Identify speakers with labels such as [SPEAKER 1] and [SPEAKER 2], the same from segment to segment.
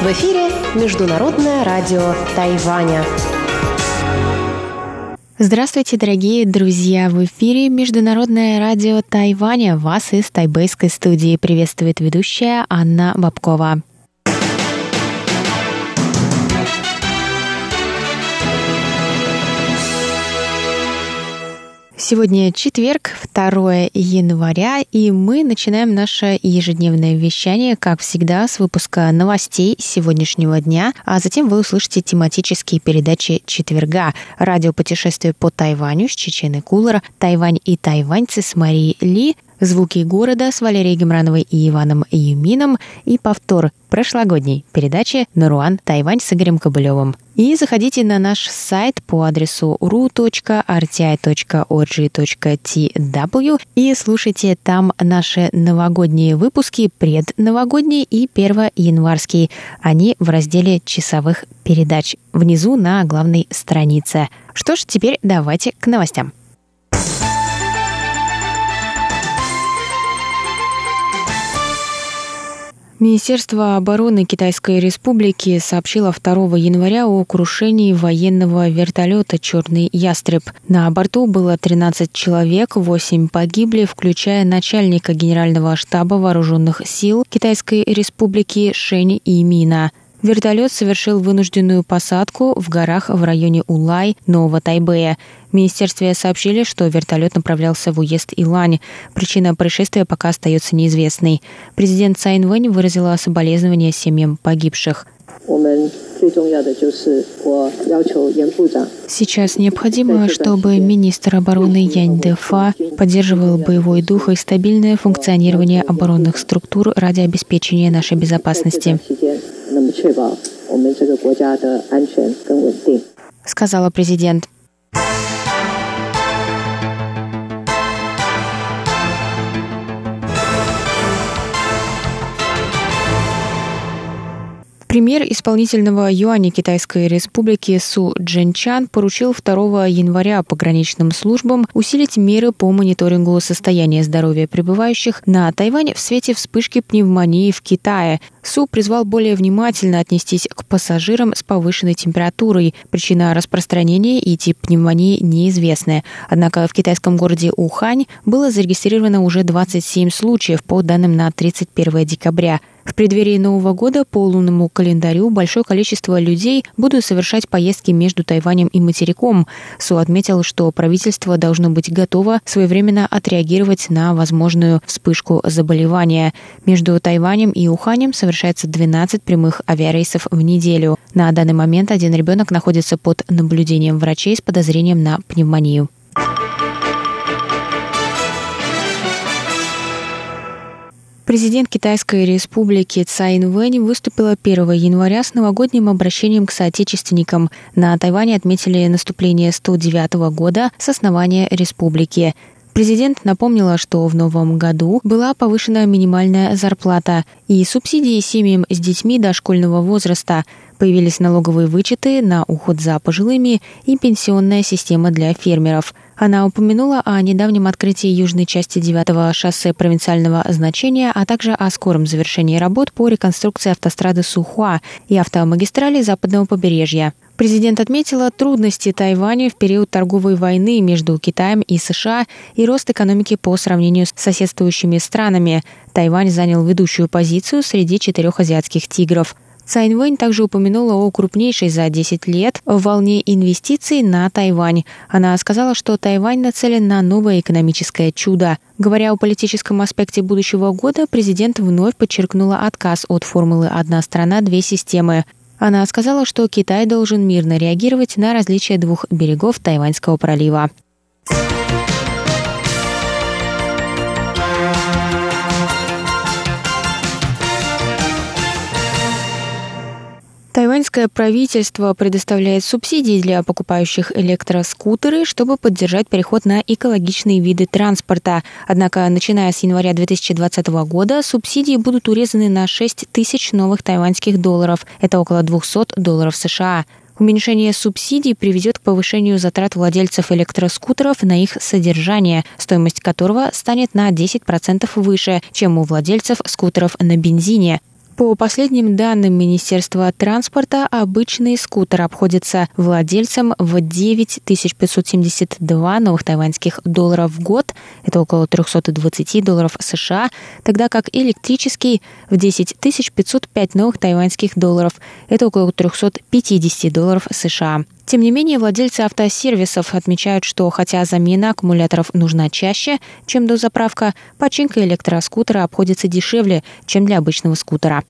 [SPEAKER 1] В эфире Международное радио Тайваня.
[SPEAKER 2] Здравствуйте, дорогие друзья! В эфире Международное радио Тайваня. Вас из тайбэйской студии приветствует ведущая Анна Бабкова. Сегодня четверг, 2 января, и мы начинаем наше ежедневное вещание, как всегда, с выпуска новостей сегодняшнего дня, а затем вы услышите тематические передачи четверга. Радиопутешествие по Тайваню с Чеченой Кулера, Тайвань и тайваньцы с Марией Ли, Звуки города с Валерией Гемрановой и Иваном Юмином и повтор прошлогодней передачи «Наруан. Тайвань» с Игорем Кобылевым. И заходите на наш сайт по адресу ru.rti.org.tw и слушайте там наши новогодние выпуски, предновогодние и первоянварские. Они в разделе часовых передач внизу на главной странице. Что ж, теперь давайте к новостям. Министерство обороны Китайской Республики сообщило 2 января о крушении военного вертолета «Черный ястреб». На борту было 13 человек, 8 погибли, включая начальника Генерального штаба вооруженных сил Китайской Республики Шэнь Имина. Вертолет совершил вынужденную посадку в горах в районе Улай, Нового Тайбэя. Министерстве сообщили, что вертолет направлялся в уезд Илань. Причина происшествия пока остается неизвестной. Президент Цайн Вэнь выразила соболезнования семьям погибших. Сейчас необходимо, чтобы министр обороны Янь Дефа поддерживал боевой дух и стабильное функционирование оборонных структур ради обеспечения нашей безопасности. Сказала президент. Премьер исполнительного юаня Китайской Республики Су Джинчан поручил 2 января пограничным службам усилить меры по мониторингу состояния здоровья прибывающих на Тайвань в свете вспышки пневмонии в Китае. Су призвал более внимательно отнестись к пассажирам с повышенной температурой. Причина распространения и тип пневмонии неизвестны. Однако в китайском городе Ухань было зарегистрировано уже 27 случаев по данным на 31 декабря. В преддверии Нового года по лунному календарю большое количество людей будут совершать поездки между Тайванем и материком. Су отметил, что правительство должно быть готово своевременно отреагировать на возможную вспышку заболевания. Между Тайванем и Уханем совершается 12 прямых авиарейсов в неделю. На данный момент один ребенок находится под наблюдением врачей с подозрением на пневмонию. Президент Китайской республики Цай Инвэнь выступила 1 января с новогодним обращением к соотечественникам. На Тайване отметили наступление 109 года с основания республики. Президент напомнила, что в новом году была повышена минимальная зарплата и субсидии семьям с детьми дошкольного возраста. Появились налоговые вычеты на уход за пожилыми и пенсионная система для фермеров – она упомянула о недавнем открытии южной части 9-го шоссе провинциального значения, а также о скором завершении работ по реконструкции автострады Сухуа и автомагистрали западного побережья. Президент отметила трудности Тайваня в период торговой войны между Китаем и США и рост экономики по сравнению с соседствующими странами. Тайвань занял ведущую позицию среди четырех азиатских тигров. Цайн Вэнь также упомянула о крупнейшей за 10 лет волне инвестиций на Тайвань. Она сказала, что Тайвань нацелен на новое экономическое чудо. Говоря о политическом аспекте будущего года, президент вновь подчеркнула отказ от формулы «одна страна, две системы». Она сказала, что Китай должен мирно реагировать на различия двух берегов Тайваньского пролива. Тайваньское правительство предоставляет субсидии для покупающих электроскутеры, чтобы поддержать переход на экологичные виды транспорта. Однако, начиная с января 2020 года, субсидии будут урезаны на 6 тысяч новых тайваньских долларов. Это около 200 долларов США. Уменьшение субсидий приведет к повышению затрат владельцев электроскутеров на их содержание, стоимость которого станет на 10% выше, чем у владельцев скутеров на бензине. По последним данным Министерства транспорта, обычный скутер обходится владельцам в 9572 новых тайваньских долларов в год, это около 320 долларов США, тогда как электрический в 10 505 новых тайваньских долларов, это около 350 долларов США. Тем не менее, владельцы автосервисов отмечают, что хотя замена аккумуляторов нужна чаще, чем дозаправка, починка электроскутера обходится дешевле, чем для обычного скутера.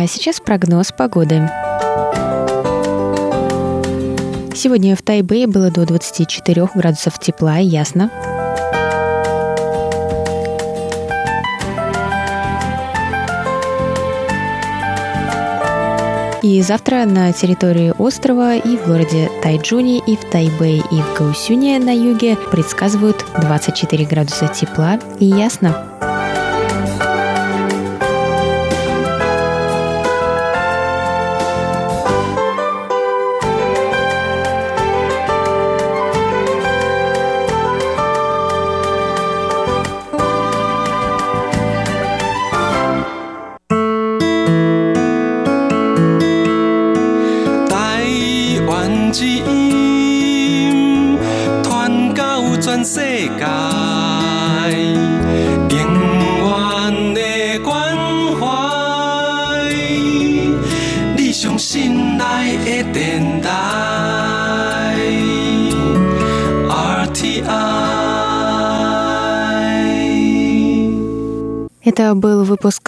[SPEAKER 2] А сейчас прогноз погоды. Сегодня в Тайбэе было до 24 градусов тепла и ясно. И завтра на территории острова и в городе Тайджуни, и в Тайбэе, и в Гаусюне на юге предсказывают 24 градуса тепла и ясно.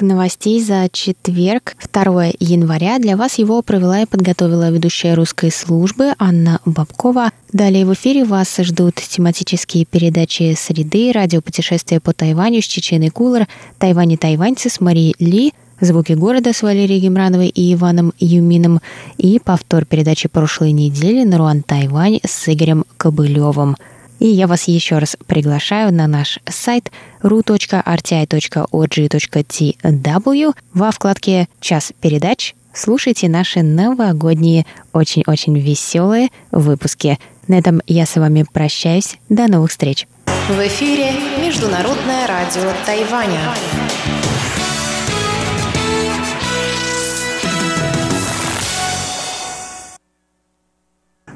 [SPEAKER 2] Новостей за четверг, 2 января. Для вас его провела и подготовила ведущая русской службы Анна Бабкова. Далее в эфире вас ждут тематические передачи «Среды», радиопутешествия по Тайваню с Чеченой Кулар, «Тайвань и тайваньцы» с Марией Ли, «Звуки города» с Валерией Гемрановой и Иваном Юмином и повтор передачи прошлой недели «Наруан Тайвань» с Игорем Кобылевым – и я вас еще раз приглашаю на наш сайт ru.rti.org.tw во вкладке «Час передач» слушайте наши новогодние, очень-очень веселые выпуски. На этом я с вами прощаюсь. До новых встреч.
[SPEAKER 1] В эфире Международное радио Тайваня.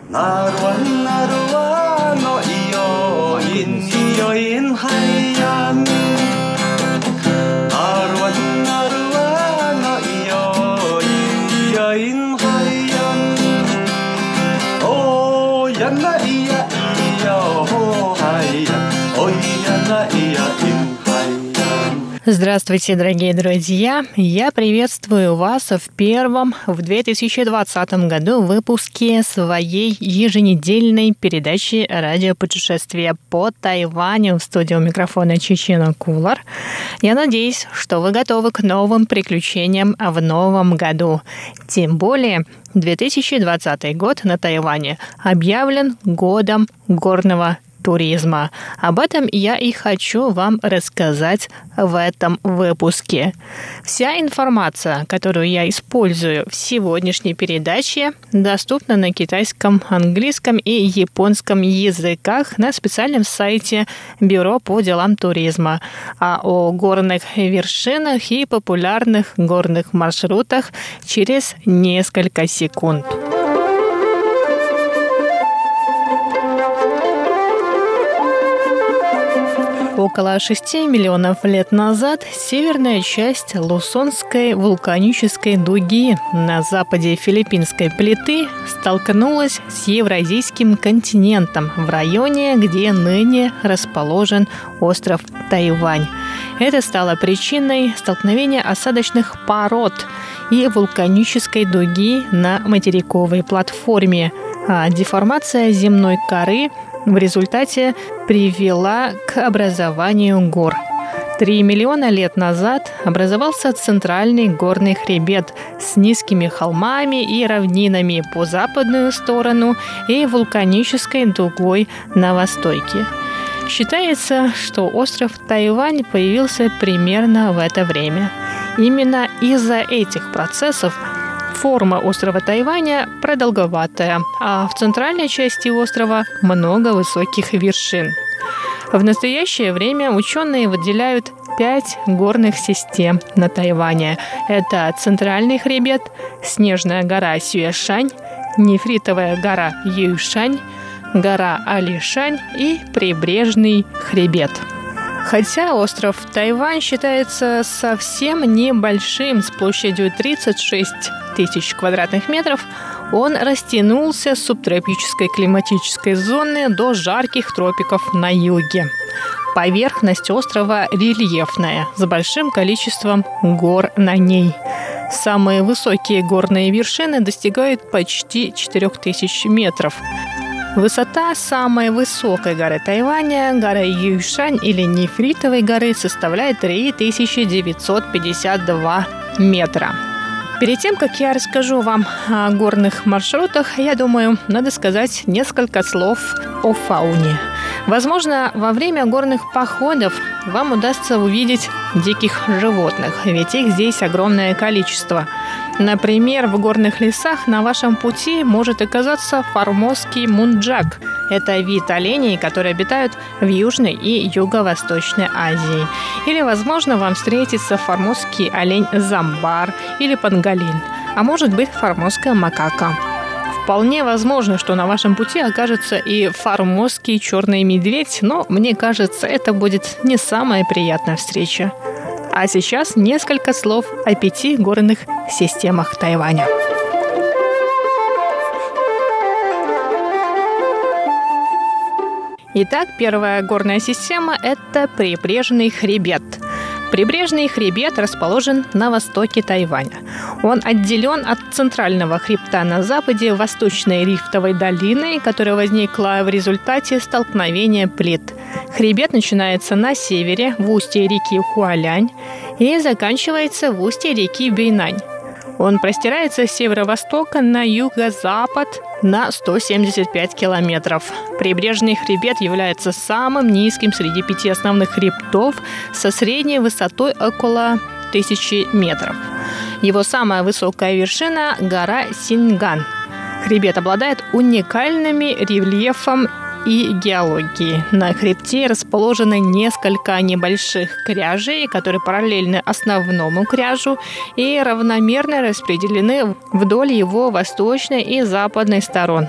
[SPEAKER 1] На In em hay Здравствуйте, дорогие друзья! Я приветствую вас в первом в 2020 году выпуске своей еженедельной передачи радиопутешествия по Тайваню в студию микрофона Чечена Кулар. Я надеюсь, что вы готовы к новым приключениям в новом году. Тем более, 2020 год на Тайване объявлен годом горного туризма. Об этом я и хочу вам рассказать в этом выпуске. Вся информация, которую я использую в сегодняшней передаче, доступна на китайском, английском и японском языках на специальном сайте Бюро по делам туризма. А о горных вершинах и популярных горных маршрутах через несколько секунд. Около 6 миллионов лет назад северная часть Лусонской вулканической дуги на западе филиппинской плиты столкнулась с Евразийским континентом в районе, где ныне расположен остров Тайвань. Это стало причиной столкновения осадочных пород и вулканической дуги на материковой платформе. А деформация земной коры в результате привела к образованию гор. Три миллиона лет назад образовался центральный горный хребет с низкими холмами и равнинами по западную сторону и вулканической дугой на востоке. Считается, что остров Тайвань появился примерно в это время. Именно из-за этих процессов форма острова Тайваня продолговатая, а в центральной части острова много высоких вершин – в настоящее время ученые выделяют пять горных систем на Тайване. Это Центральный хребет, Снежная гора Сюэшань, Нефритовая гора Юйшань, гора Алишань и Прибрежный хребет. Хотя остров Тайвань считается совсем небольшим, с площадью 36 тысяч квадратных метров, он растянулся с субтропической климатической зоны до жарких тропиков на юге. Поверхность острова рельефная, с большим количеством гор на ней. Самые высокие горные вершины достигают почти 4000 метров. Высота самой высокой горы Тайваня, горы Юйшань или Нефритовой горы, составляет 3952 метра. Перед тем, как я расскажу вам о горных маршрутах, я думаю, надо сказать несколько слов о фауне. Возможно, во время горных походов вам удастся увидеть диких животных, ведь их здесь огромное количество. Например, в горных лесах на вашем пути может оказаться формозский мунджак – это вид оленей, которые обитают в Южной и Юго-Восточной Азии. Или, возможно, вам встретится формозский олень замбар или панголин, а может быть формозская макака. Вполне возможно, что на вашем пути окажется и формозский черный медведь, но мне кажется, это будет не самая приятная встреча. А сейчас несколько слов о пяти горных системах Тайваня. Итак, первая горная система – это прибрежный хребет. Прибрежный хребет расположен на востоке Тайваня. Он отделен от центрального хребта на западе восточной рифтовой долины, которая возникла в результате столкновения плит. Хребет начинается на севере, в устье реки Хуалянь, и заканчивается в устье реки Бейнань. Он простирается с северо-востока на юго-запад на 175 километров. Прибрежный хребет является самым низким среди пяти основных хребтов со средней высотой около тысячи метров. Его самая высокая вершина – гора Синган. Хребет обладает уникальными рельефом и геологии. На хребте расположены несколько небольших кряжей, которые параллельны основному кряжу и равномерно распределены вдоль его восточной и западной сторон.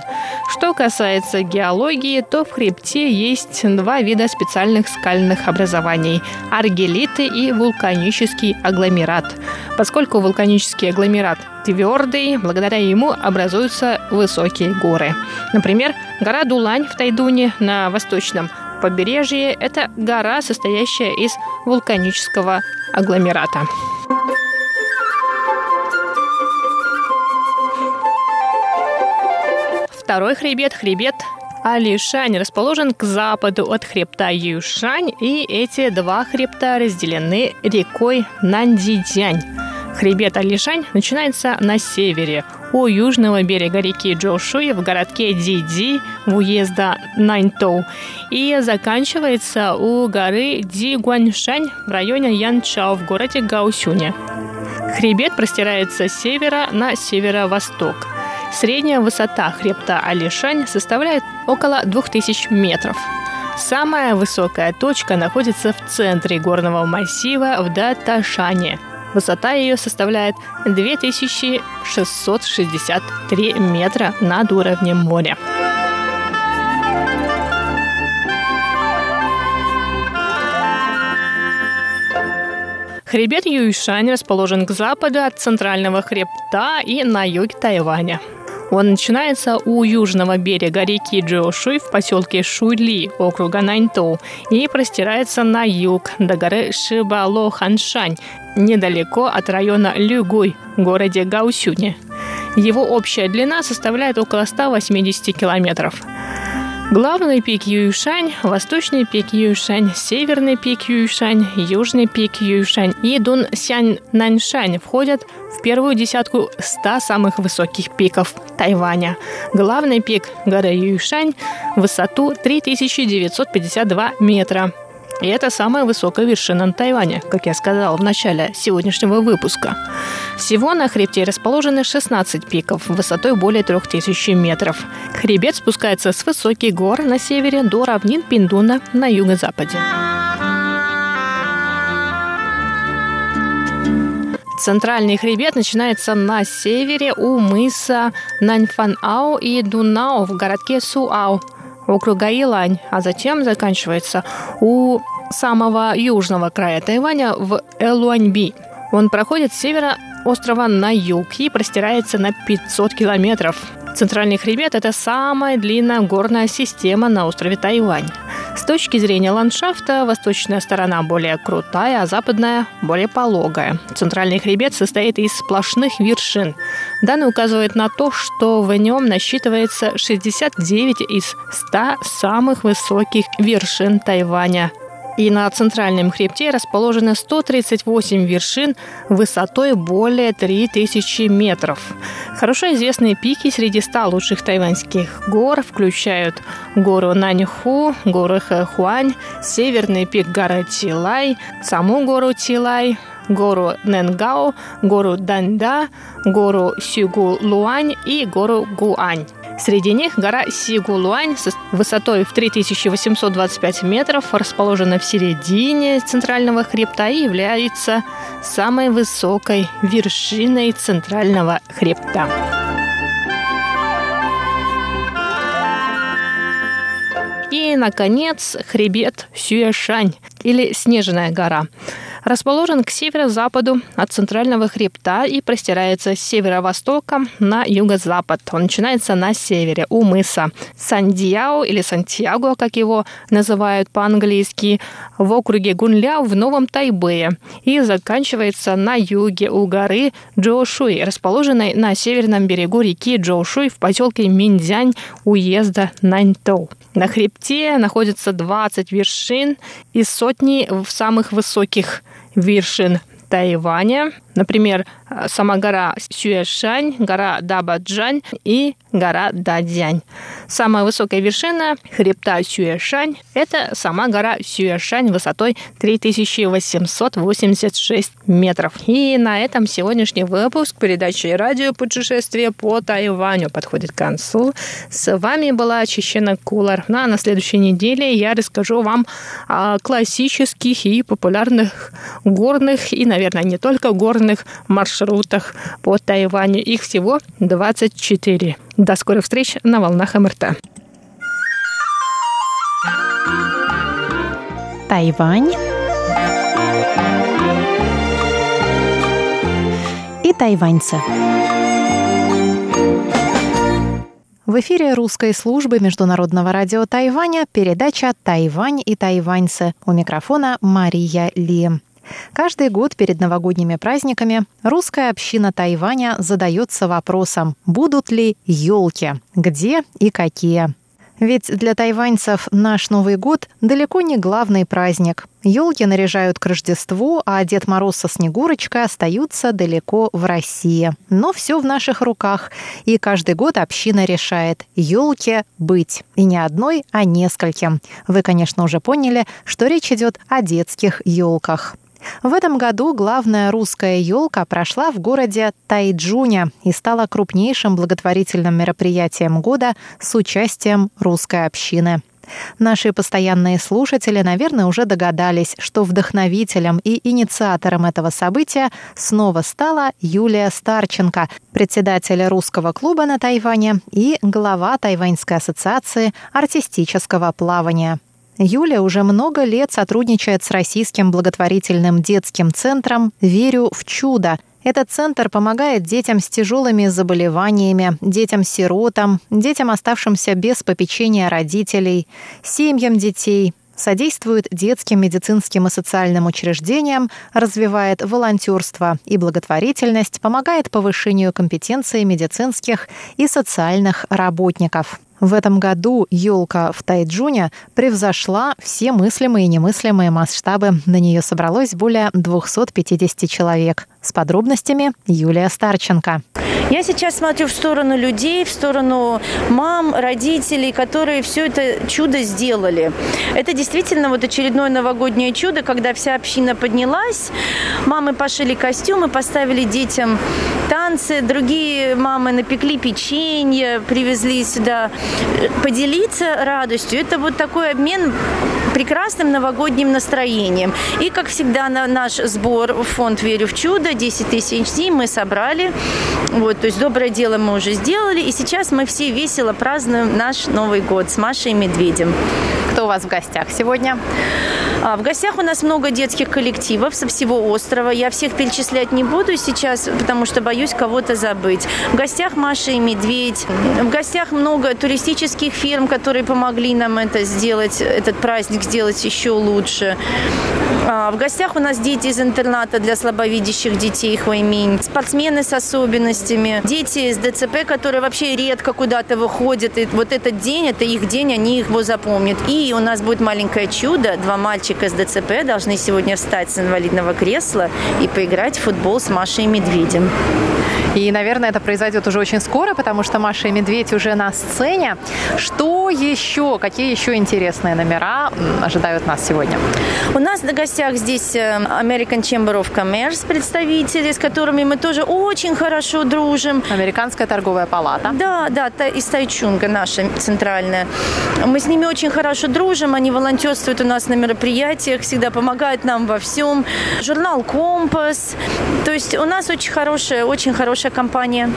[SPEAKER 1] Что касается геологии, то в хребте есть два вида специальных скальных образований – аргелиты и вулканический агломерат. Поскольку вулканический агломерат твердый, благодаря ему образуются высокие горы. Например, гора Дулань в Тайдуне на восточном побережье – это гора, состоящая из вулканического агломерата. Второй хребет – хребет Алишань расположен к западу от хребта Юшань, и эти два хребта разделены рекой Нандидянь. Хребет Алишань начинается на севере, у южного берега реки Джошуи в городке Диди в уезда Наньтоу и заканчивается у горы Дигуаньшань в районе Янчао в городе Гаусюне. Хребет простирается с севера на северо-восток. Средняя высота хребта Алишань составляет около 2000 метров. Самая высокая точка находится в центре горного массива в Даташане – Высота ее составляет 2663 метра над уровнем моря. Хребет Юйшань расположен к западу от центрального хребта и на юге Тайваня. Он начинается у южного берега реки Джошуй в поселке Шуйли округа Наньтоу и простирается на юг до горы Шибало-Ханшань, недалеко от района Люгуй, городе Гаусюне. Его общая длина составляет около 180 километров. Главный пик Юйшань, восточный пик Юйшань, северный пик Юйшань, южный пик Юйшань и Дун Сянь Наньшань входят в первую десятку 100 самых высоких пиков Тайваня. Главный пик горы Юйшань высоту 3952 метра. И это самая высокая вершина на Тайване, как я сказала в начале сегодняшнего выпуска. Всего на хребте расположены 16 пиков высотой более 3000 метров. Хребет спускается с высоких гор на севере до равнин Пиндуна на юго-западе. Центральный хребет начинается на севере у мыса Наньфан-Ау и Дунао в городке Суау округа Илань, а затем заканчивается у самого южного края Тайваня в Элуаньби. Он проходит с севера острова на юг и простирается на 500 километров. Центральный хребет – это самая длинная горная система на острове Тайвань. С точки зрения ландшафта, восточная сторона более крутая, а западная – более пологая. Центральный хребет состоит из сплошных вершин. Данные указывают на то, что в нем насчитывается 69 из 100 самых высоких вершин Тайваня – и на центральном хребте расположено 138 вершин высотой более 3000 метров. Хорошо известные пики среди 100 лучших тайваньских гор включают гору Наньху, гору Хэхуань, северный пик горы Тилай, саму гору Тилай, гору Ненгао, гору Данда, гору Сюгу-Луань и гору Гуань. Среди них гора Сигулуань с высотой в 3825 метров расположена в середине центрального хребта и является самой высокой вершиной центрального хребта. И, наконец, хребет Сюэшань или Снежная гора расположен к северо-западу от центрального хребта и простирается с северо-востока на юго-запад. Он начинается на севере, у мыса Сандиао или Сантьяго, как его называют по-английски, в округе Гунляо в Новом Тайбэе и заканчивается на юге у горы Джоушуй, расположенной на северном берегу реки Джоушуй в поселке Миндзянь уезда Наньтоу. На хребте находится 20 вершин и сотни самых высоких вершин Тайваня. Например, сама гора Сюэшань, гора Дабаджань и гора Дадзянь. Самая высокая вершина хребта Сюэшань – это сама гора Сюэшань высотой 3886 метров. И на этом сегодняшний выпуск передачи «Радио путешествие по Тайваню» подходит к концу. С вами была Чечена Кулар. Ну, а на следующей неделе я расскажу вам о классических и популярных горных и, наверное, не только горных маршрутах по Тайваню. Их всего 24. До скорых встреч на волнах МРТ.
[SPEAKER 3] Тайвань и тайваньцы. В эфире русской службы Международного радио Тайваня передача «Тайвань и тайваньцы». У микрофона Мария Ли. Каждый год перед новогодними праздниками русская община Тайваня задается вопросом, будут ли елки, где и какие. Ведь для тайваньцев наш Новый год далеко не главный праздник. Елки наряжают к Рождеству, а Дед Мороз со Снегурочкой остаются далеко в России. Но все в наших руках, и каждый год община решает елки быть. И не одной, а нескольким. Вы, конечно, уже поняли, что речь идет о детских елках. В этом году главная русская елка прошла в городе Тайджуня и стала крупнейшим благотворительным мероприятием года с участием русской общины. Наши постоянные слушатели, наверное, уже догадались, что вдохновителем и инициатором этого события снова стала Юлия Старченко, председатель русского клуба на Тайване и глава Тайваньской ассоциации артистического плавания. Юля уже много лет сотрудничает с российским благотворительным детским центром «Верю в чудо». Этот центр помогает детям с тяжелыми заболеваниями, детям-сиротам, детям, оставшимся без попечения родителей, семьям детей, содействует детским медицинским и социальным учреждениям, развивает волонтерство и благотворительность, помогает повышению компетенции медицинских и социальных работников. В этом году елка в Тайджуне превзошла все мыслимые и немыслимые масштабы. На нее собралось более 250 человек. С подробностями Юлия Старченко.
[SPEAKER 4] Я сейчас смотрю в сторону людей, в сторону мам, родителей, которые все это чудо сделали. Это действительно вот очередное новогоднее чудо, когда вся община поднялась, мамы пошили костюмы, поставили детям танцы, другие мамы напекли печенье, привезли сюда поделиться радостью. Это вот такой обмен прекрасным новогодним настроением. И, как всегда, на наш сбор в фонд «Верю в чудо» 10 тысяч мы собрали. Вот, то есть доброе дело мы уже сделали, и сейчас мы все весело празднуем наш Новый год с Машей и Медведем.
[SPEAKER 3] Кто у вас в гостях сегодня?
[SPEAKER 4] А, в гостях у нас много детских коллективов со всего острова. Я всех перечислять не буду сейчас, потому что боюсь кого-то забыть. В гостях Маша и Медведь. В гостях много туристических фирм, которые помогли нам это сделать, этот праздник сделать еще лучше. А, в гостях у нас дети из интерната для слабовидящих детей Хвайминь, спортсмены с особенностями, дети из ДЦП, которые вообще редко куда-то выходят. И вот этот день, это их день, они его запомнят. И у нас будет маленькое чудо. Два мальчика с ДЦП должны сегодня встать с инвалидного кресла и поиграть в футбол с Машей и Медведем.
[SPEAKER 3] И, наверное, это произойдет уже очень скоро, потому что Маша и Медведь уже на сцене. Что еще, какие еще интересные номера ожидают нас сегодня?
[SPEAKER 4] У нас на гостях здесь э, American Chamber of Commerce представители, с которыми мы тоже очень хорошо дружим.
[SPEAKER 3] Американская торговая палата.
[SPEAKER 4] Да, да, из Тайчунга наша центральная. Мы с ними очень хорошо дружим, они волонтерствуют у нас на мероприятиях, всегда помогают нам во всем. Журнал «Компас». То есть у нас очень хорошая, очень хорошая хорошая компания.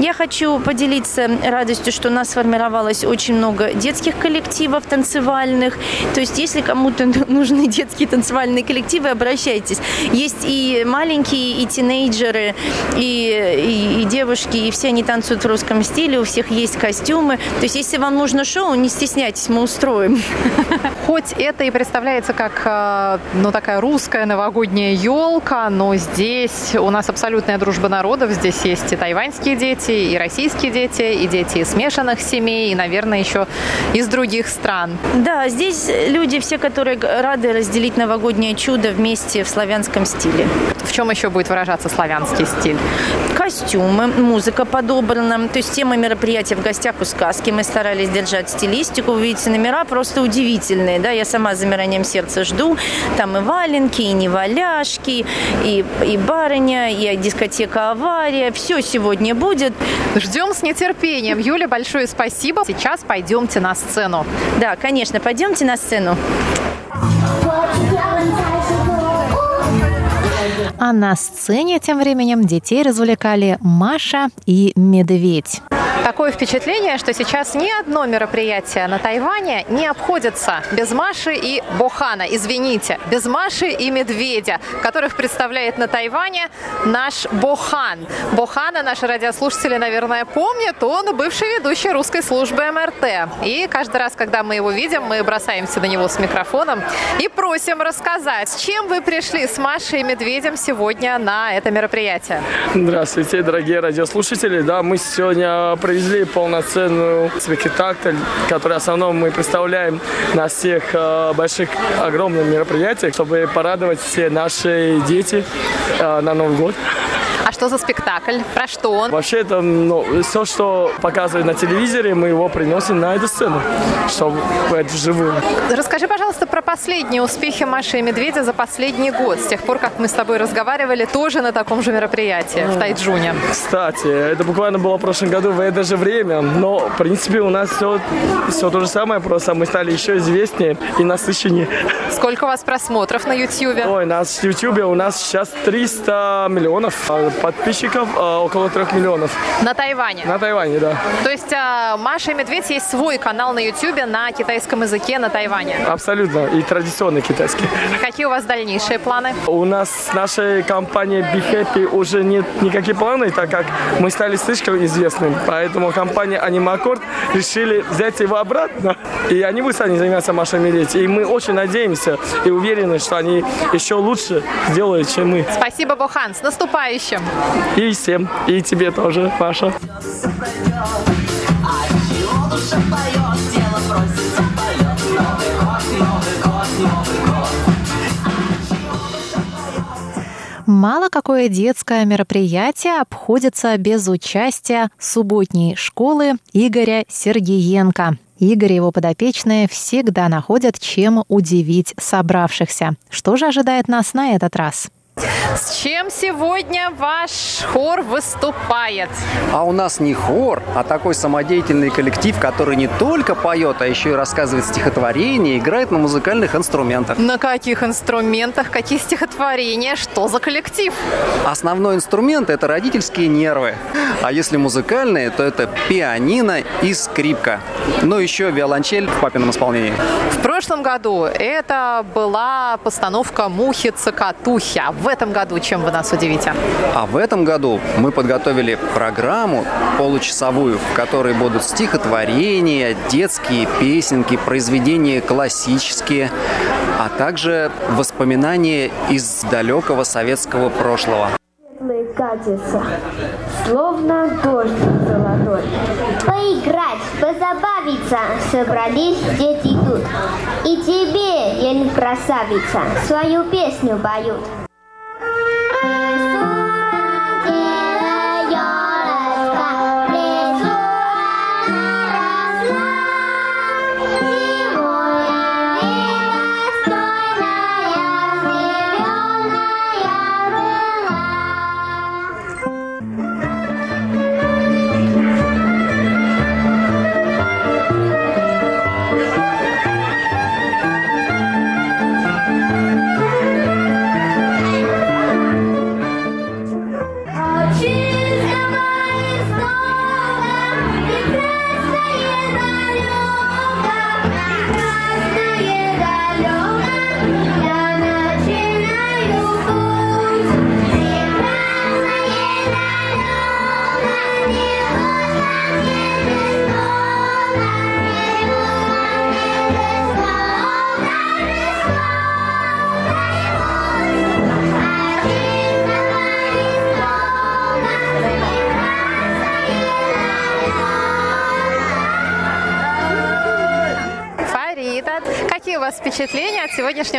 [SPEAKER 4] Я хочу поделиться радостью, что у нас сформировалось очень много детских коллективов танцевальных. То есть, если кому-то нужны детские танцевальные коллективы, обращайтесь. Есть и маленькие, и тинейджеры, и, и, и девушки, и все они танцуют в русском стиле, у всех есть костюмы. То есть, если вам нужно шоу, не стесняйтесь, мы устроим.
[SPEAKER 3] Хоть это и представляется как э, ну, такая русская новогодняя елка, но здесь у нас абсолютная дружба народов. Здесь есть и тайваньские дети, и российские дети, и дети из смешанных семей, и, наверное, еще из других стран.
[SPEAKER 4] Да, здесь люди все, которые рады разделить новогоднее чудо вместе в славянском стиле.
[SPEAKER 3] В чем еще будет выражаться славянский стиль?
[SPEAKER 4] Костюмы, музыка подобрана. То есть тема мероприятия в гостях у сказки. Мы старались держать стилистику. Вы видите, номера просто удивительные. Да? Я сама с замиранием сердца жду. Там и валенки, и неваляшки, и, и барыня, и дискотека авария все сегодня будет.
[SPEAKER 3] Ждем с нетерпением. Юля, большое спасибо. Сейчас пойдемте на сцену.
[SPEAKER 4] Да, конечно, пойдемте на сцену.
[SPEAKER 3] А на сцене тем временем детей развлекали Маша и Медведь. Такое впечатление, что сейчас ни одно мероприятие на Тайване не обходится без Маши и Бохана. Извините, без Маши и Медведя, которых представляет на Тайване наш Бохан. Бохана наши радиослушатели, наверное, помнят. Он бывший ведущий русской службы МРТ. И каждый раз, когда мы его видим, мы бросаемся на него с микрофоном и просим рассказать, с чем вы пришли с Машей и Медведем сегодня на это мероприятие.
[SPEAKER 5] Здравствуйте, дорогие радиослушатели. Да, мы сегодня провезли полноценную спектакль, который в основном мы представляем на всех э, больших, огромных мероприятиях, чтобы порадовать все наши дети э, на Новый год.
[SPEAKER 3] А что за спектакль? Про что он?
[SPEAKER 5] Вообще это ну, все, что показывают на телевизоре, мы его приносим на эту сцену, чтобы это вживую.
[SPEAKER 3] Расскажи, пожалуйста, про последние успехи Маши и Медведя за последний год, с тех пор, как мы с тобой разговаривали тоже на таком же мероприятии в Тайджуне.
[SPEAKER 5] Кстати, это буквально было в прошлом году в это же время, но, в принципе, у нас все, все то же самое, просто мы стали еще известнее и насыщеннее.
[SPEAKER 3] Сколько у вас просмотров на YouTube?
[SPEAKER 5] Ой, нас в YouTube у нас сейчас 300 миллионов подписчиков а, около трех миллионов.
[SPEAKER 3] На Тайване?
[SPEAKER 5] На Тайване, да.
[SPEAKER 3] То есть а, Маша и Медведь есть свой канал на YouTube на китайском языке на Тайване?
[SPEAKER 5] Абсолютно. И традиционный китайский.
[SPEAKER 3] А какие у вас дальнейшие планы?
[SPEAKER 5] У нас с нашей компанией Be Happy уже нет никаких планов, так как мы стали слишком известным. Поэтому компания Animacord решили взять его обратно. И они будут сами заниматься Машей Медведь. И мы очень надеемся и уверены, что они еще лучше сделают, чем мы.
[SPEAKER 3] Спасибо, Бохан. С наступающим!
[SPEAKER 5] И всем, и тебе тоже,
[SPEAKER 6] год
[SPEAKER 3] Мало какое детское мероприятие обходится без участия субботней школы Игоря Сергеенко. Игорь и его подопечные всегда находят, чем удивить собравшихся. Что же ожидает нас на этот раз?
[SPEAKER 7] С чем сегодня ваш хор выступает?
[SPEAKER 8] А у нас не хор, а такой самодеятельный коллектив, который не только поет, а еще и рассказывает стихотворения, играет на музыкальных инструментах.
[SPEAKER 7] На каких инструментах, какие стихотворения, что за коллектив?
[SPEAKER 8] Основной инструмент – это родительские нервы. А если музыкальные, то это пианино и скрипка. Ну, еще виолончель в папином исполнении.
[SPEAKER 7] В прошлом году это была постановка «Мухи-цокотухи». А в в этом году чем вы нас удивите?
[SPEAKER 8] А в этом году мы подготовили программу получасовую, в которой будут стихотворения, детские песенки, произведения классические, а также воспоминания из далекого советского прошлого.
[SPEAKER 9] катится, словно дождь золотой. Поиграть, позабавиться, собрались дети тут. И тебе, я не красавица, свою песню поют.
[SPEAKER 7] Впечатление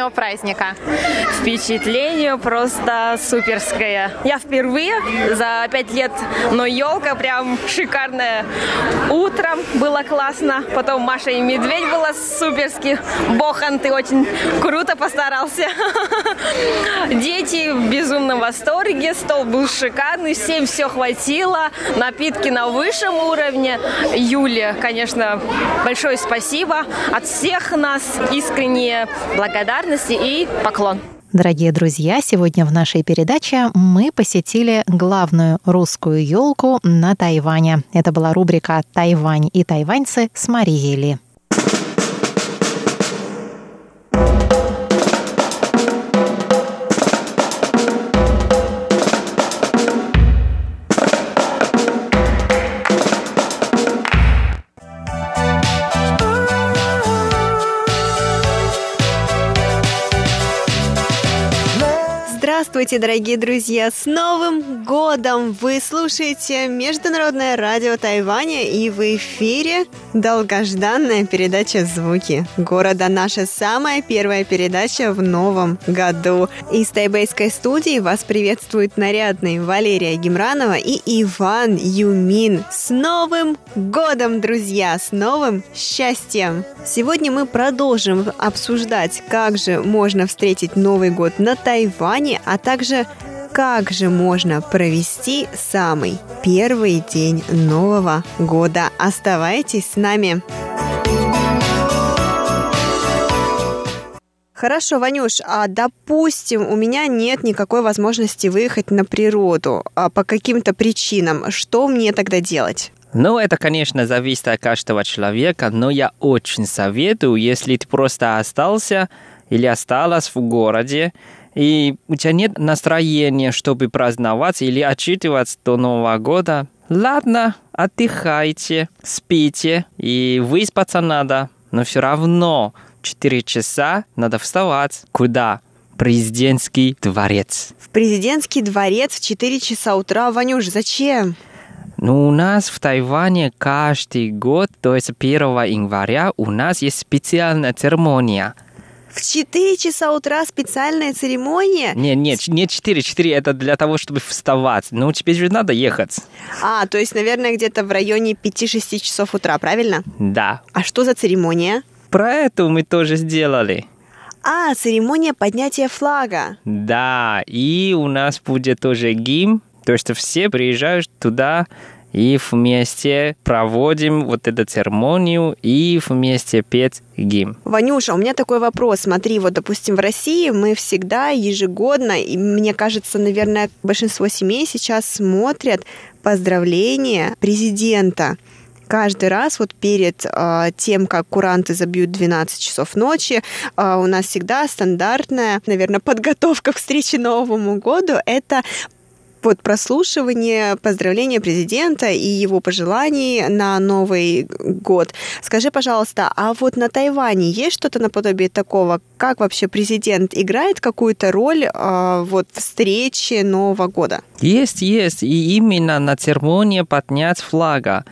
[SPEAKER 7] праздника?
[SPEAKER 10] Впечатление просто суперское. Я впервые за пять лет, но елка прям шикарная. Утром было классно, потом Маша и Медведь было суперски. Бохан, ты очень круто постарался. Дети в безумном восторге, стол был шикарный, всем все хватило, напитки на высшем уровне. Юле, конечно, большое спасибо от всех нас, искренние благодарности и поклон.
[SPEAKER 3] Дорогие друзья, сегодня в нашей передаче мы посетили главную русскую елку на Тайване. Это была рубрика «Тайвань и тайваньцы» с Марией Ли.
[SPEAKER 11] Здравствуйте, дорогие друзья! С Новым годом! Вы слушаете Международное радио Тайваня и в эфире долгожданная передача «Звуки города». Наша самая первая передача в новом году. Из тайбэйской студии вас приветствуют нарядные Валерия Гемранова и Иван Юмин. С Новым годом, друзья! С новым счастьем! Сегодня мы продолжим обсуждать, как же можно встретить Новый год на Тайване, а также как же можно провести самый первый день Нового года. Оставайтесь с нами. Хорошо, Ванюш, а допустим, у меня нет никакой возможности выехать на природу а по каким-то причинам. Что мне тогда делать?
[SPEAKER 12] Ну, это, конечно, зависит от каждого человека, но я очень советую, если ты просто остался или осталась в городе, и у тебя нет настроения, чтобы праздновать или отчитываться до Нового года, ладно, отдыхайте, спите, и выспаться надо, но все равно 4 часа надо вставать. Куда? Президентский дворец.
[SPEAKER 11] В президентский дворец в 4 часа утра, Ванюш, зачем?
[SPEAKER 12] Ну, у нас в Тайване каждый год, то есть 1 января, у нас есть специальная церемония.
[SPEAKER 11] В 4 часа утра специальная церемония?
[SPEAKER 12] Не, нет, не 4, 4 это для того, чтобы вставать. Ну, тебе же надо ехать.
[SPEAKER 11] А, то есть, наверное, где-то в районе 5-6 часов утра, правильно?
[SPEAKER 12] Да.
[SPEAKER 11] А что за церемония?
[SPEAKER 12] Про это мы тоже сделали.
[SPEAKER 11] А, церемония поднятия флага.
[SPEAKER 12] Да, и у нас будет тоже гимн, то есть все приезжают туда и вместе проводим вот эту церемонию и вместе петь гимн.
[SPEAKER 11] Ванюша, у меня такой вопрос. Смотри, вот, допустим, в России мы всегда ежегодно, и мне кажется, наверное, большинство семей сейчас смотрят поздравления президента каждый раз вот перед э, тем, как куранты забьют 12 часов ночи, э, у нас всегда стандартная, наверное, подготовка к встрече Новому году – это вот прослушивание поздравления президента и его пожеланий на Новый год. Скажи, пожалуйста, а вот на Тайване есть что-то наподобие такого? Как вообще президент играет какую-то роль э, вот встречи Нового года?
[SPEAKER 12] Есть, есть. И именно на церемонии поднять флага.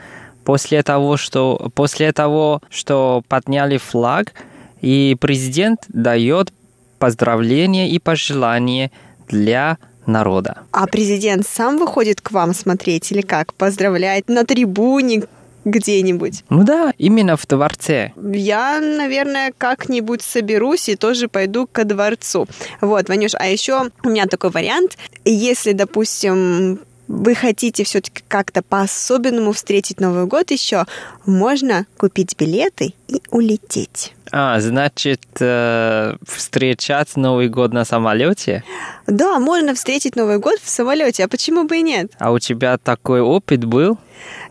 [SPEAKER 12] После того, что, после того, что подняли флаг, и президент дает поздравления и пожелания для народа.
[SPEAKER 11] А президент сам выходит к вам смотреть или как? Поздравляет на трибуне где-нибудь?
[SPEAKER 12] Ну да, именно в дворце.
[SPEAKER 11] Я, наверное, как-нибудь соберусь и тоже пойду ко дворцу. Вот, Ванюш, а еще у меня такой вариант. Если, допустим, вы хотите все-таки как-то по-особенному встретить Новый год еще, можно купить билеты и улететь.
[SPEAKER 12] А, значит, э, встречать Новый год на самолете?
[SPEAKER 11] Да, можно встретить Новый год в самолете, а почему бы и нет?
[SPEAKER 12] А у тебя такой опыт был?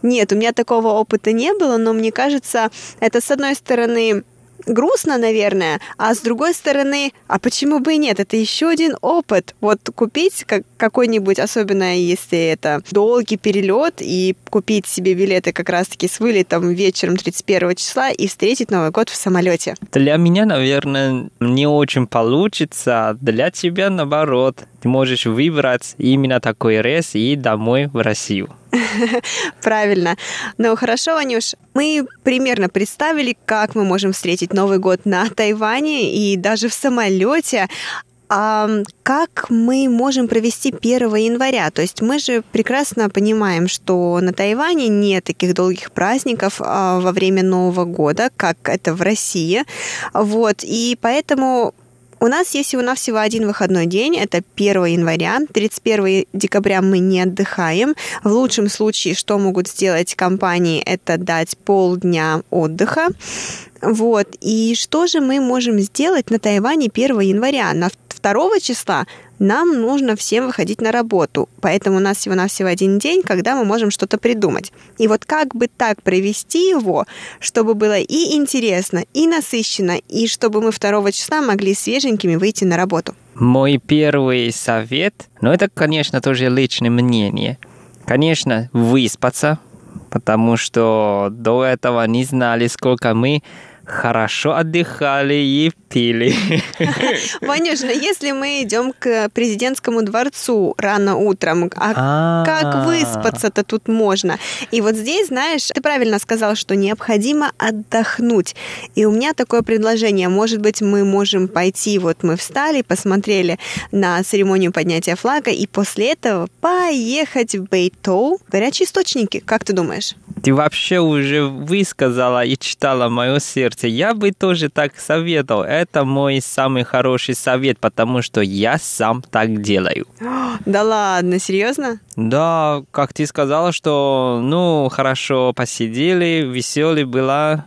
[SPEAKER 11] Нет, у меня такого опыта не было, но мне кажется, это с одной стороны грустно, наверное, а с другой стороны, а почему бы и нет? Это еще один опыт. Вот купить как, какой-нибудь, особенно если это долгий перелет, и купить себе билеты как раз-таки с вылетом вечером 31 числа и встретить Новый год в самолете.
[SPEAKER 12] Для меня, наверное, не очень получится, а для тебя наоборот. Ты можешь выбрать именно такой рейс и домой в Россию.
[SPEAKER 11] Правильно. Ну хорошо, Ванюш, мы примерно представили, как мы можем встретить Новый год на Тайване и даже в самолете. А как мы можем провести 1 января? То есть мы же прекрасно понимаем, что на Тайване нет таких долгих праздников а, во время Нового года, как это в России. Вот, и поэтому у нас есть всего-навсего один выходной день, это 1 января. 31 декабря мы не отдыхаем. В лучшем случае, что могут сделать компании, это дать полдня отдыха. Вот. И что же мы можем сделать на Тайване 1 января? На 2 числа нам нужно всем выходить на работу. Поэтому у нас всего-навсего один день, когда мы можем что-то придумать. И вот как бы так провести его, чтобы было и интересно, и насыщенно, и чтобы мы 2 числа могли свеженькими выйти на работу.
[SPEAKER 12] Мой первый совет, ну это, конечно, тоже личное мнение. Конечно, выспаться, потому что до этого не знали, сколько мы хорошо отдыхали и пили.
[SPEAKER 11] Ванюшна, если мы идем к президентскому дворцу рано утром, а как выспаться-то тут можно? И вот здесь, знаешь, ты правильно сказал, что необходимо отдохнуть. И у меня такое предложение. Может быть, мы можем пойти, вот мы встали, посмотрели на церемонию поднятия флага, и после этого поехать в Бейтоу, горячие источники. Как ты думаешь?
[SPEAKER 12] Ты вообще уже высказала и читала мое сердце. Я бы тоже так советовал. Это мой самый хороший совет, потому что я сам так делаю.
[SPEAKER 11] Да ладно, серьезно?
[SPEAKER 12] Да, как ты сказала, что, ну, хорошо посидели, веселый была.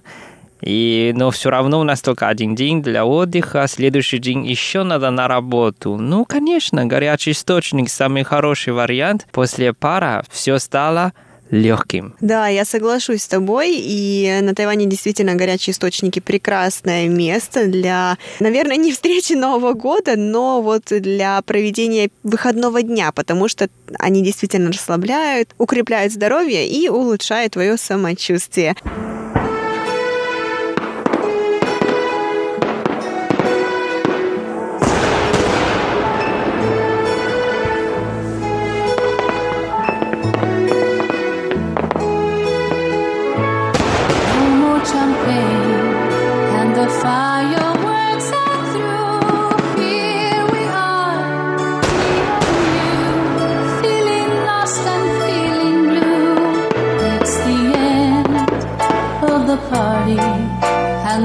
[SPEAKER 12] И, но все равно у нас только один день для отдыха, следующий день еще надо на работу. Ну, конечно, горячий источник самый хороший вариант. После пара все стало легким.
[SPEAKER 11] Да, я соглашусь с тобой. И на Тайване действительно горячие источники прекрасное место для, наверное, не встречи Нового года, но вот для проведения выходного дня, потому что они действительно расслабляют, укрепляют здоровье и улучшают твое самочувствие.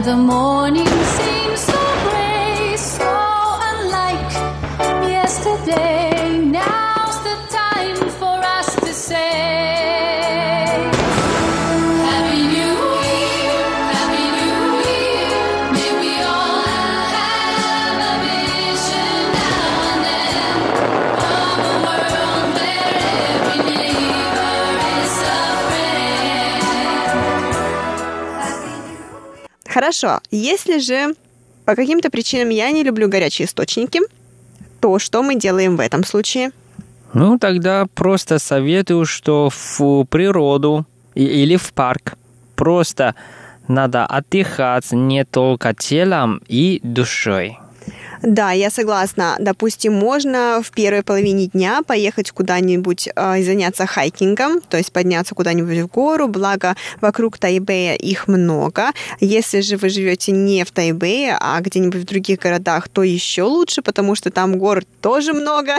[SPEAKER 13] The morning
[SPEAKER 11] Хорошо, если же по каким-то причинам я не люблю горячие источники, то что мы делаем в этом случае?
[SPEAKER 12] Ну, тогда просто советую, что в природу или в парк просто надо отдыхать не только телом и душой.
[SPEAKER 11] Да, я согласна. Допустим, можно в первой половине дня поехать куда-нибудь э, и заняться хайкингом, то есть подняться куда-нибудь в гору, благо вокруг Тайбэя их много. Если же вы живете не в Тайбэе, а где-нибудь в других городах, то еще лучше, потому что там гор тоже много.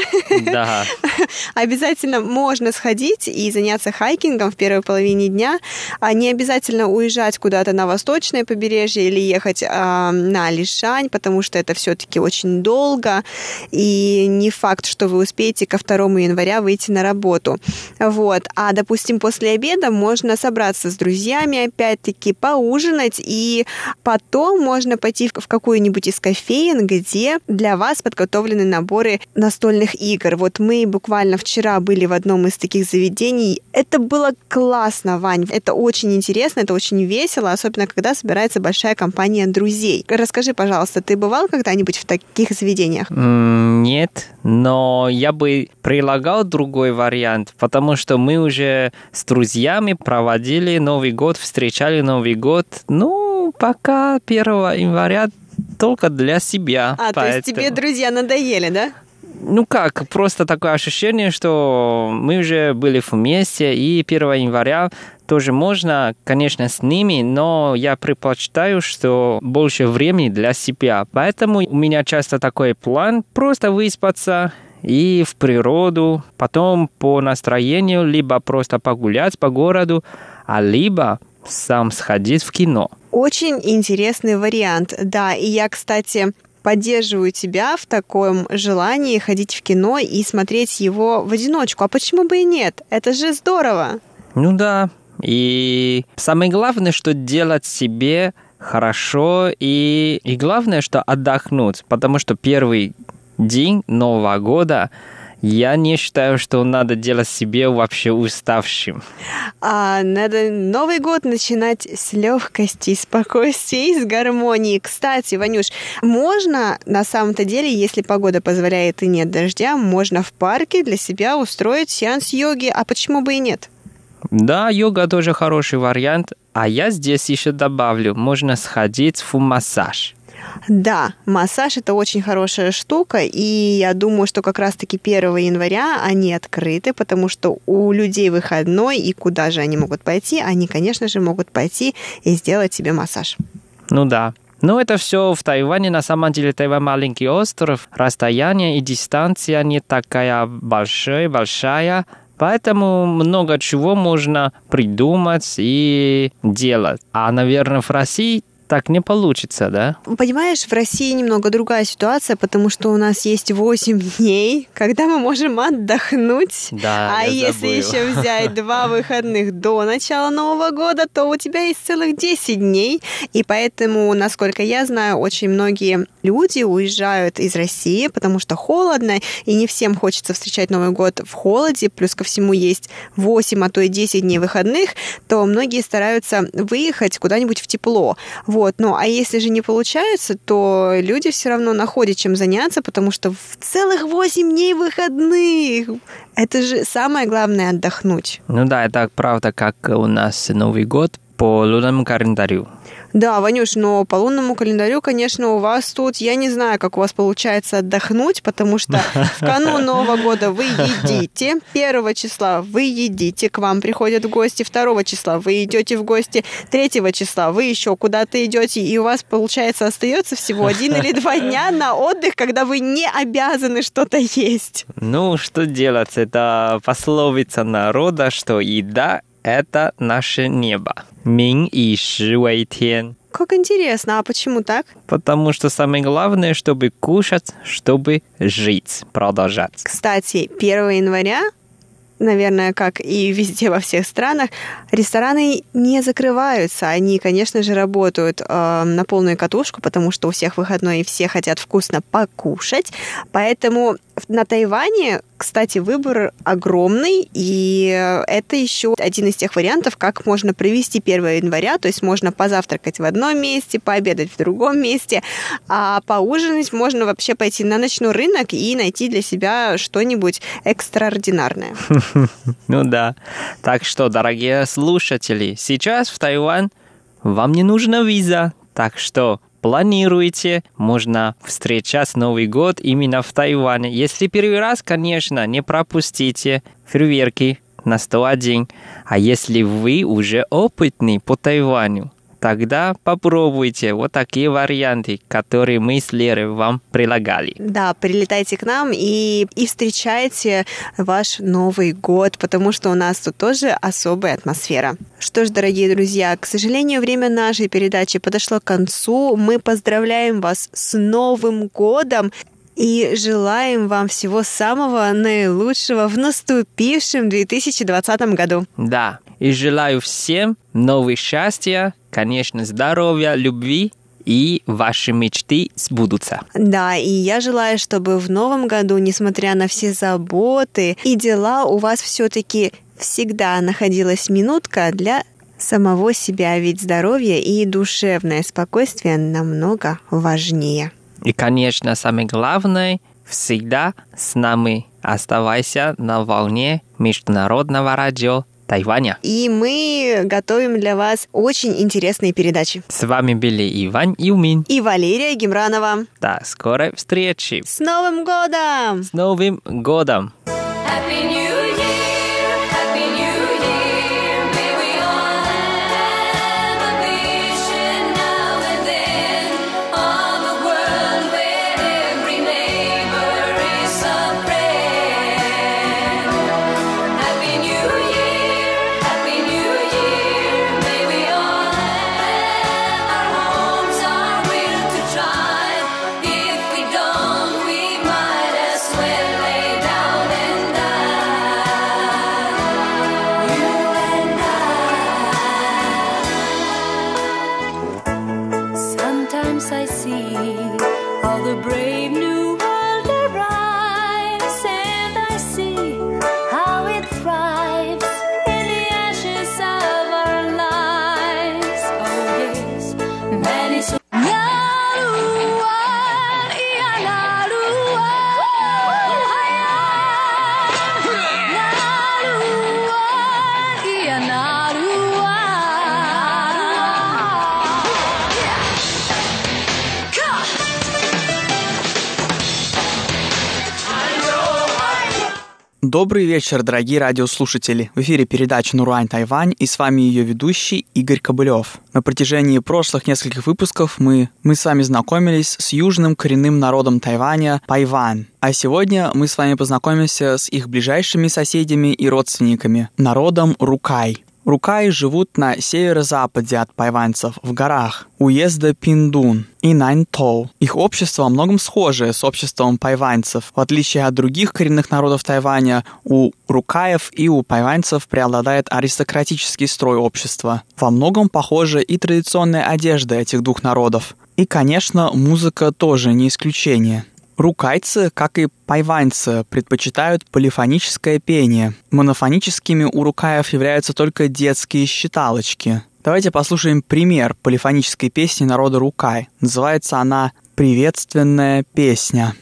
[SPEAKER 12] Да.
[SPEAKER 11] Обязательно можно сходить и заняться хайкингом в первой половине дня. А не обязательно уезжать куда-то на восточное побережье или ехать а, на Лишань, потому что это все-таки очень долго, и не факт, что вы успеете ко 2 января выйти на работу. Вот. А, допустим, после обеда можно собраться с друзьями, опять-таки, поужинать, и потом можно пойти в какую-нибудь из кофеин, где для вас подготовлены наборы настольных игр. Вот мы буквально вчера были в одном из таких заведений. Это было классно, Вань. Это очень интересно, это очень весело, особенно когда собирается большая компания друзей. Расскажи, пожалуйста, ты бывал когда-нибудь в таких заведениях?
[SPEAKER 12] М, Нет, но я бы прилагал другой вариант, потому что мы уже с друзьями проводили Новый год, встречали Новый год, ну, пока 1 января только для себя.
[SPEAKER 11] А, то есть тебе
[SPEAKER 12] поэтому-
[SPEAKER 11] друзья надоели, да?
[SPEAKER 12] Ну как, просто такое ощущение, что мы уже были вместе, и 1 января тоже можно, конечно, с ними, но я предпочитаю, что больше времени для себя. Поэтому у меня часто такой план просто выспаться и в природу, потом по настроению либо просто погулять по городу, а либо сам сходить в кино.
[SPEAKER 11] Очень интересный вариант, да. И я, кстати, поддерживаю тебя в таком желании ходить в кино и смотреть его в одиночку. А почему бы и нет? Это же здорово.
[SPEAKER 12] Ну да. И самое главное, что делать себе хорошо и, и главное, что отдохнуть, потому что первый день Нового года я не считаю, что надо делать себе вообще уставшим.
[SPEAKER 11] А надо Новый год начинать с легкости, спокойствия и с гармонии. Кстати, Ванюш, можно на самом-то деле, если погода позволяет и нет дождя, можно в парке для себя устроить сеанс йоги. А почему бы и нет?
[SPEAKER 12] Да, йога тоже хороший вариант, а я здесь еще добавлю, можно сходить в массаж.
[SPEAKER 11] Да, массаж это очень хорошая штука, и я думаю, что как раз-таки 1 января они открыты, потому что у людей выходной, и куда же они могут пойти? Они, конечно же, могут пойти и сделать себе массаж.
[SPEAKER 12] Ну да. Но это все в Тайване. На самом деле Тайвань маленький остров. Расстояние и дистанция не такая большая, большая. Поэтому много чего можно придумать и делать. А, наверное, в России так не получится, да?
[SPEAKER 11] Понимаешь, в России немного другая ситуация, потому что у нас есть 8 дней, когда мы можем отдохнуть.
[SPEAKER 12] Да,
[SPEAKER 11] а если еще взять два выходных до начала Нового года, то у тебя есть целых 10 дней. И поэтому, насколько я знаю, очень многие люди уезжают из России, потому что холодно, и не всем хочется встречать Новый год в холоде, плюс ко всему есть 8, а то и 10 дней выходных, то многие стараются выехать куда-нибудь в тепло. Вот. Ну, а если же не получается, то люди все равно находят чем заняться, потому что в целых 8 дней выходных. Это же самое главное отдохнуть.
[SPEAKER 12] Ну да, это правда, как у нас Новый год по лунному календарю.
[SPEAKER 11] Да, Ванюш, но по лунному календарю, конечно, у вас тут, я не знаю, как у вас получается отдохнуть, потому что в канун Нового года вы едите, первого числа вы едите, к вам приходят в гости, второго числа вы идете в гости, третьего числа вы еще куда-то идете, и у вас, получается, остается всего один или два дня на отдых, когда вы не обязаны что-то есть.
[SPEAKER 12] Ну, что делать? Это пословица народа, что еда – это наше небо. Мин и ши вэй тен.
[SPEAKER 11] Как интересно, а почему так?
[SPEAKER 12] Потому что самое главное, чтобы кушать, чтобы жить, продолжать.
[SPEAKER 11] Кстати, 1 января, наверное, как и везде во всех странах, рестораны не закрываются. Они, конечно же, работают э, на полную катушку, потому что у всех выходной и все хотят вкусно покушать. Поэтому на Тайване, кстати, выбор огромный, и это еще один из тех вариантов, как можно провести 1 января, то есть можно позавтракать в одном месте, пообедать в другом месте, а поужинать можно вообще пойти на ночной рынок и найти для себя что-нибудь экстраординарное.
[SPEAKER 12] Ну да. Так что, дорогие слушатели, сейчас в Тайвань вам не нужна виза. Так что планируйте, можно встречать Новый год именно в Тайване. Если первый раз, конечно, не пропустите фейерверки на 101. А если вы уже опытный по Тайваню, тогда попробуйте вот такие варианты, которые мы с Лерой вам прилагали.
[SPEAKER 11] Да, прилетайте к нам и, и встречайте ваш Новый год, потому что у нас тут тоже особая атмосфера. Что ж, дорогие друзья, к сожалению, время нашей передачи подошло к концу. Мы поздравляем вас с Новым годом и желаем вам всего самого наилучшего в наступившем 2020 году.
[SPEAKER 12] Да, и желаю всем новых счастья, конечно, здоровья, любви и ваши мечты сбудутся.
[SPEAKER 11] Да, и я желаю, чтобы в новом году, несмотря на все заботы и дела, у вас все-таки всегда находилась минутка для самого себя, ведь здоровье и душевное спокойствие намного важнее.
[SPEAKER 12] И, конечно, самое главное, всегда с нами оставайся на волне международного радио Тайваня.
[SPEAKER 11] И мы готовим для вас очень интересные передачи.
[SPEAKER 12] С вами были Иван Юмин.
[SPEAKER 11] И Валерия Гемранова.
[SPEAKER 12] До скорой встречи.
[SPEAKER 11] С Новым годом!
[SPEAKER 12] С Новым годом!
[SPEAKER 13] Happy New
[SPEAKER 14] Добрый вечер, дорогие радиослушатели. В эфире передача «Нурань Тайвань» и с вами ее ведущий Игорь Кобылев. На протяжении прошлых нескольких выпусков мы, мы с вами знакомились с южным коренным народом Тайваня – Пайван. А сегодня мы с вами познакомимся с их ближайшими соседями и родственниками – народом Рукай. Рукаи живут на северо-западе от пайванцев, в горах, уезда Пиндун и Наньтоу. Их общество во многом схожее с обществом пайванцев. В отличие от других коренных народов Тайваня, у рукаев и у пайванцев преобладает аристократический строй общества. Во многом похожа и традиционная одежда этих двух народов. И, конечно, музыка тоже не исключение. Рукайцы, как и пайваньцы, предпочитают полифоническое пение. Монофоническими у рукаев являются только детские считалочки. Давайте послушаем пример полифонической песни народа Рукай. Называется она «Приветственная песня».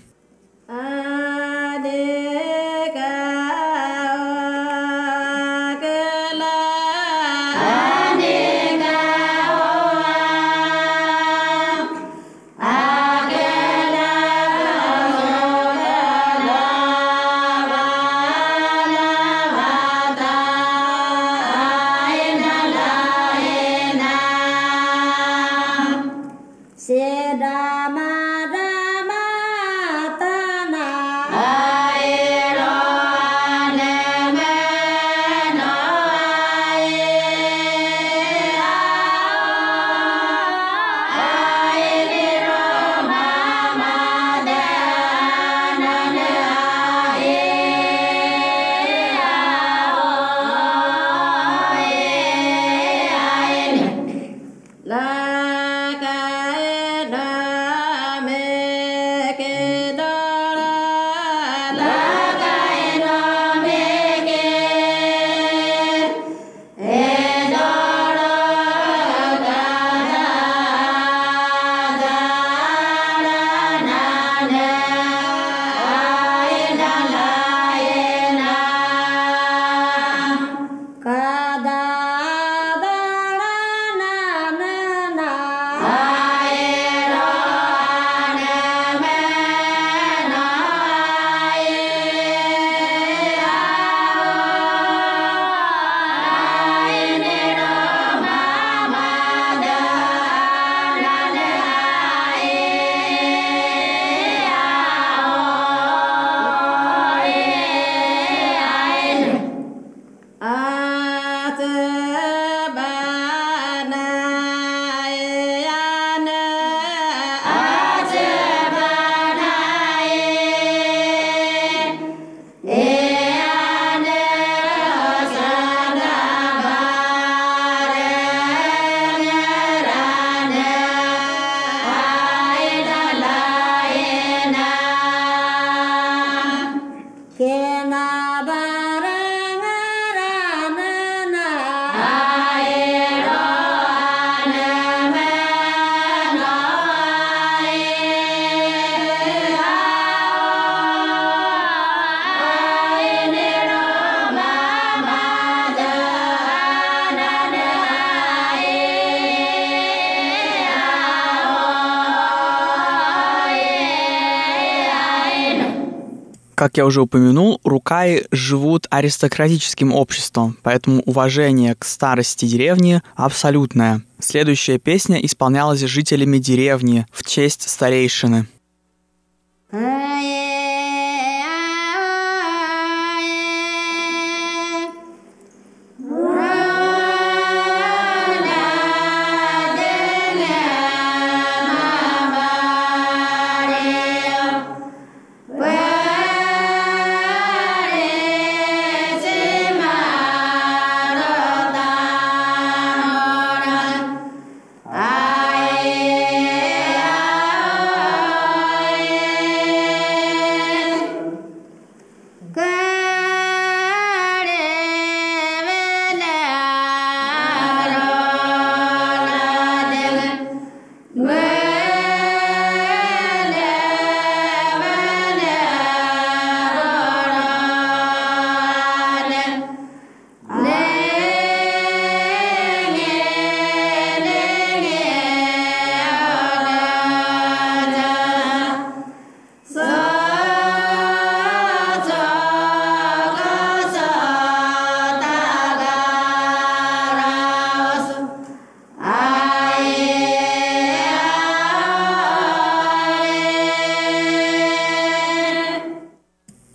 [SPEAKER 14] Как я уже упомянул, рукаи живут аристократическим обществом, поэтому уважение к старости деревни абсолютное. Следующая песня исполнялась жителями деревни в честь старейшины.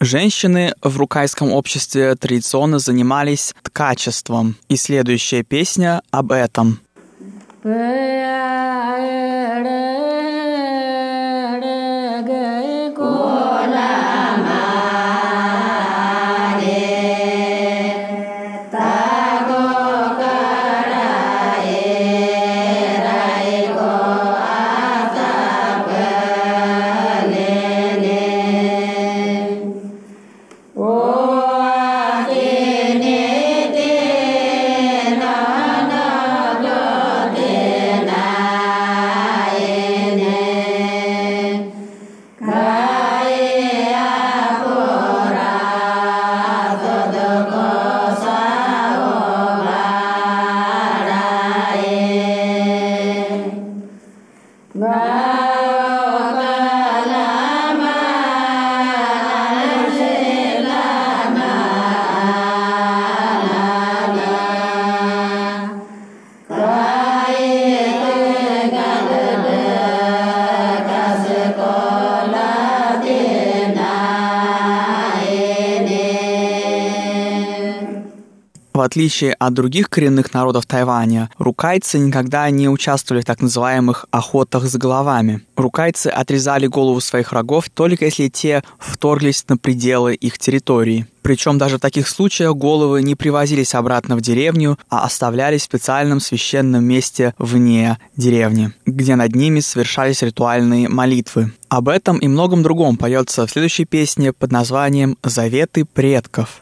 [SPEAKER 14] Женщины в рукайском обществе традиционно занимались ткачеством, и следующая песня об этом. Отличие от других коренных народов Тайваня, рукайцы никогда не участвовали в так называемых охотах за головами. Рукайцы отрезали голову своих врагов только если те вторглись на пределы их территории. Причем даже в таких случаях головы не привозились обратно в деревню, а оставлялись в специальном священном месте вне деревни, где над ними совершались ритуальные молитвы. Об этом и многом другом поется в следующей песне под названием «Заветы предков».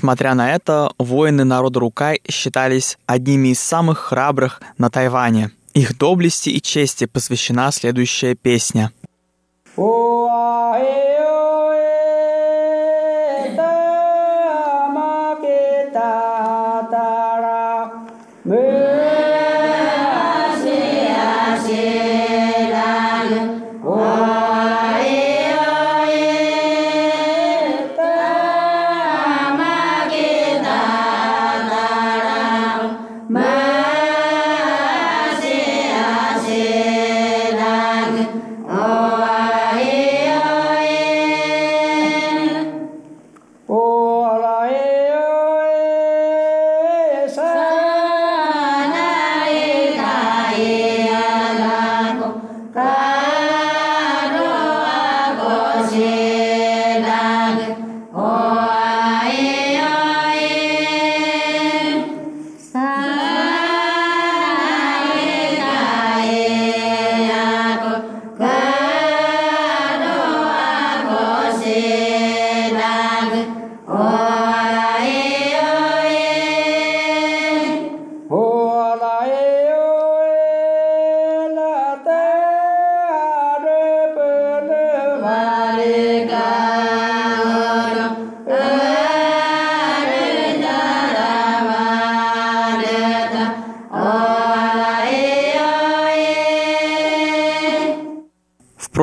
[SPEAKER 14] Несмотря на это, воины народа Рукай считались одними из самых храбрых на Тайване. Их доблести и чести посвящена следующая песня.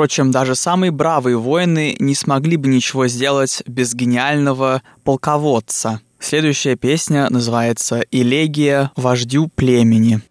[SPEAKER 14] Впрочем, даже самые бравые воины не смогли бы ничего сделать без гениального полководца. Следующая песня называется «Элегия вождю племени».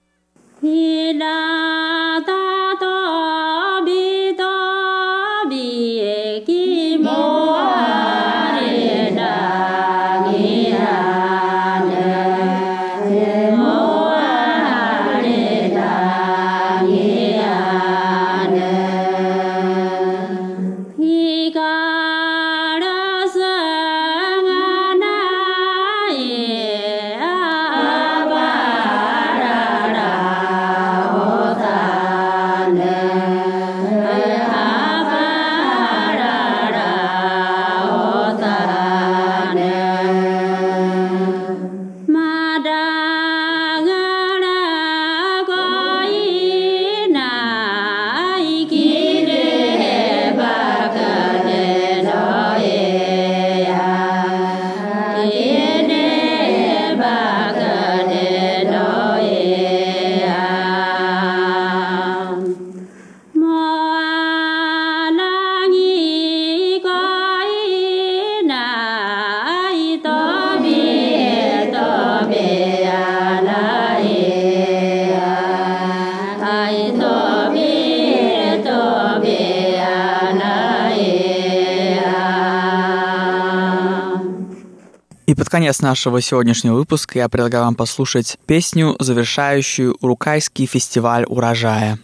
[SPEAKER 14] Конец нашего сегодняшнего выпуска я предлагаю вам послушать песню, завершающую Урукайский фестиваль урожая.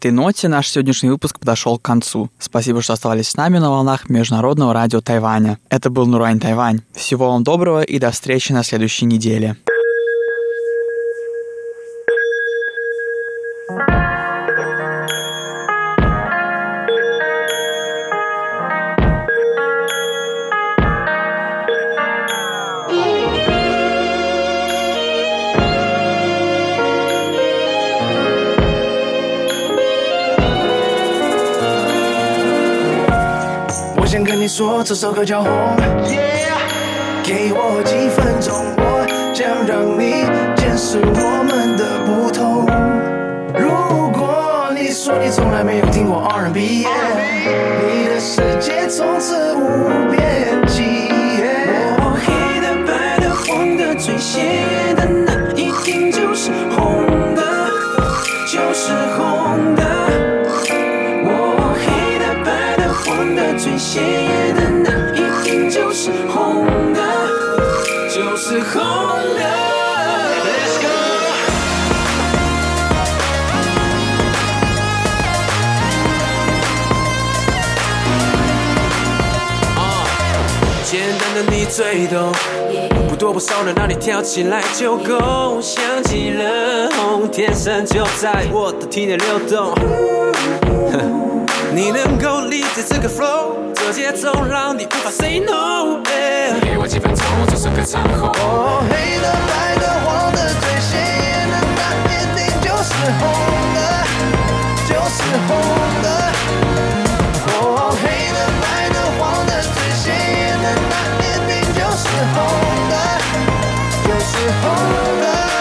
[SPEAKER 15] Этой ноте наш сегодняшний выпуск подошел к концу. Спасибо, что оставались с нами на волнах Международного радио Тайваня. Это был Нурань Тайвань. Всего вам доброго и до встречи на следующей неделе.
[SPEAKER 16] 我想说，这首歌叫红。给我几分钟，我将让你见识我们的不同。如果你说你从来没有听过 R&B，你的世界从此无边际。
[SPEAKER 17] 简单的你最懂，不多不少能让你跳起来就够。想起了红，天生就在我的体内流动。你能够理解这个 flow，这节奏让你无法 say no。几分钟，只剩个残红。
[SPEAKER 16] 哦，黑的、白的、黄的，最鲜艳的那一定就是红的，就是红的。哦，黑的、白的、黄的，的那一定就是红的，就是红的。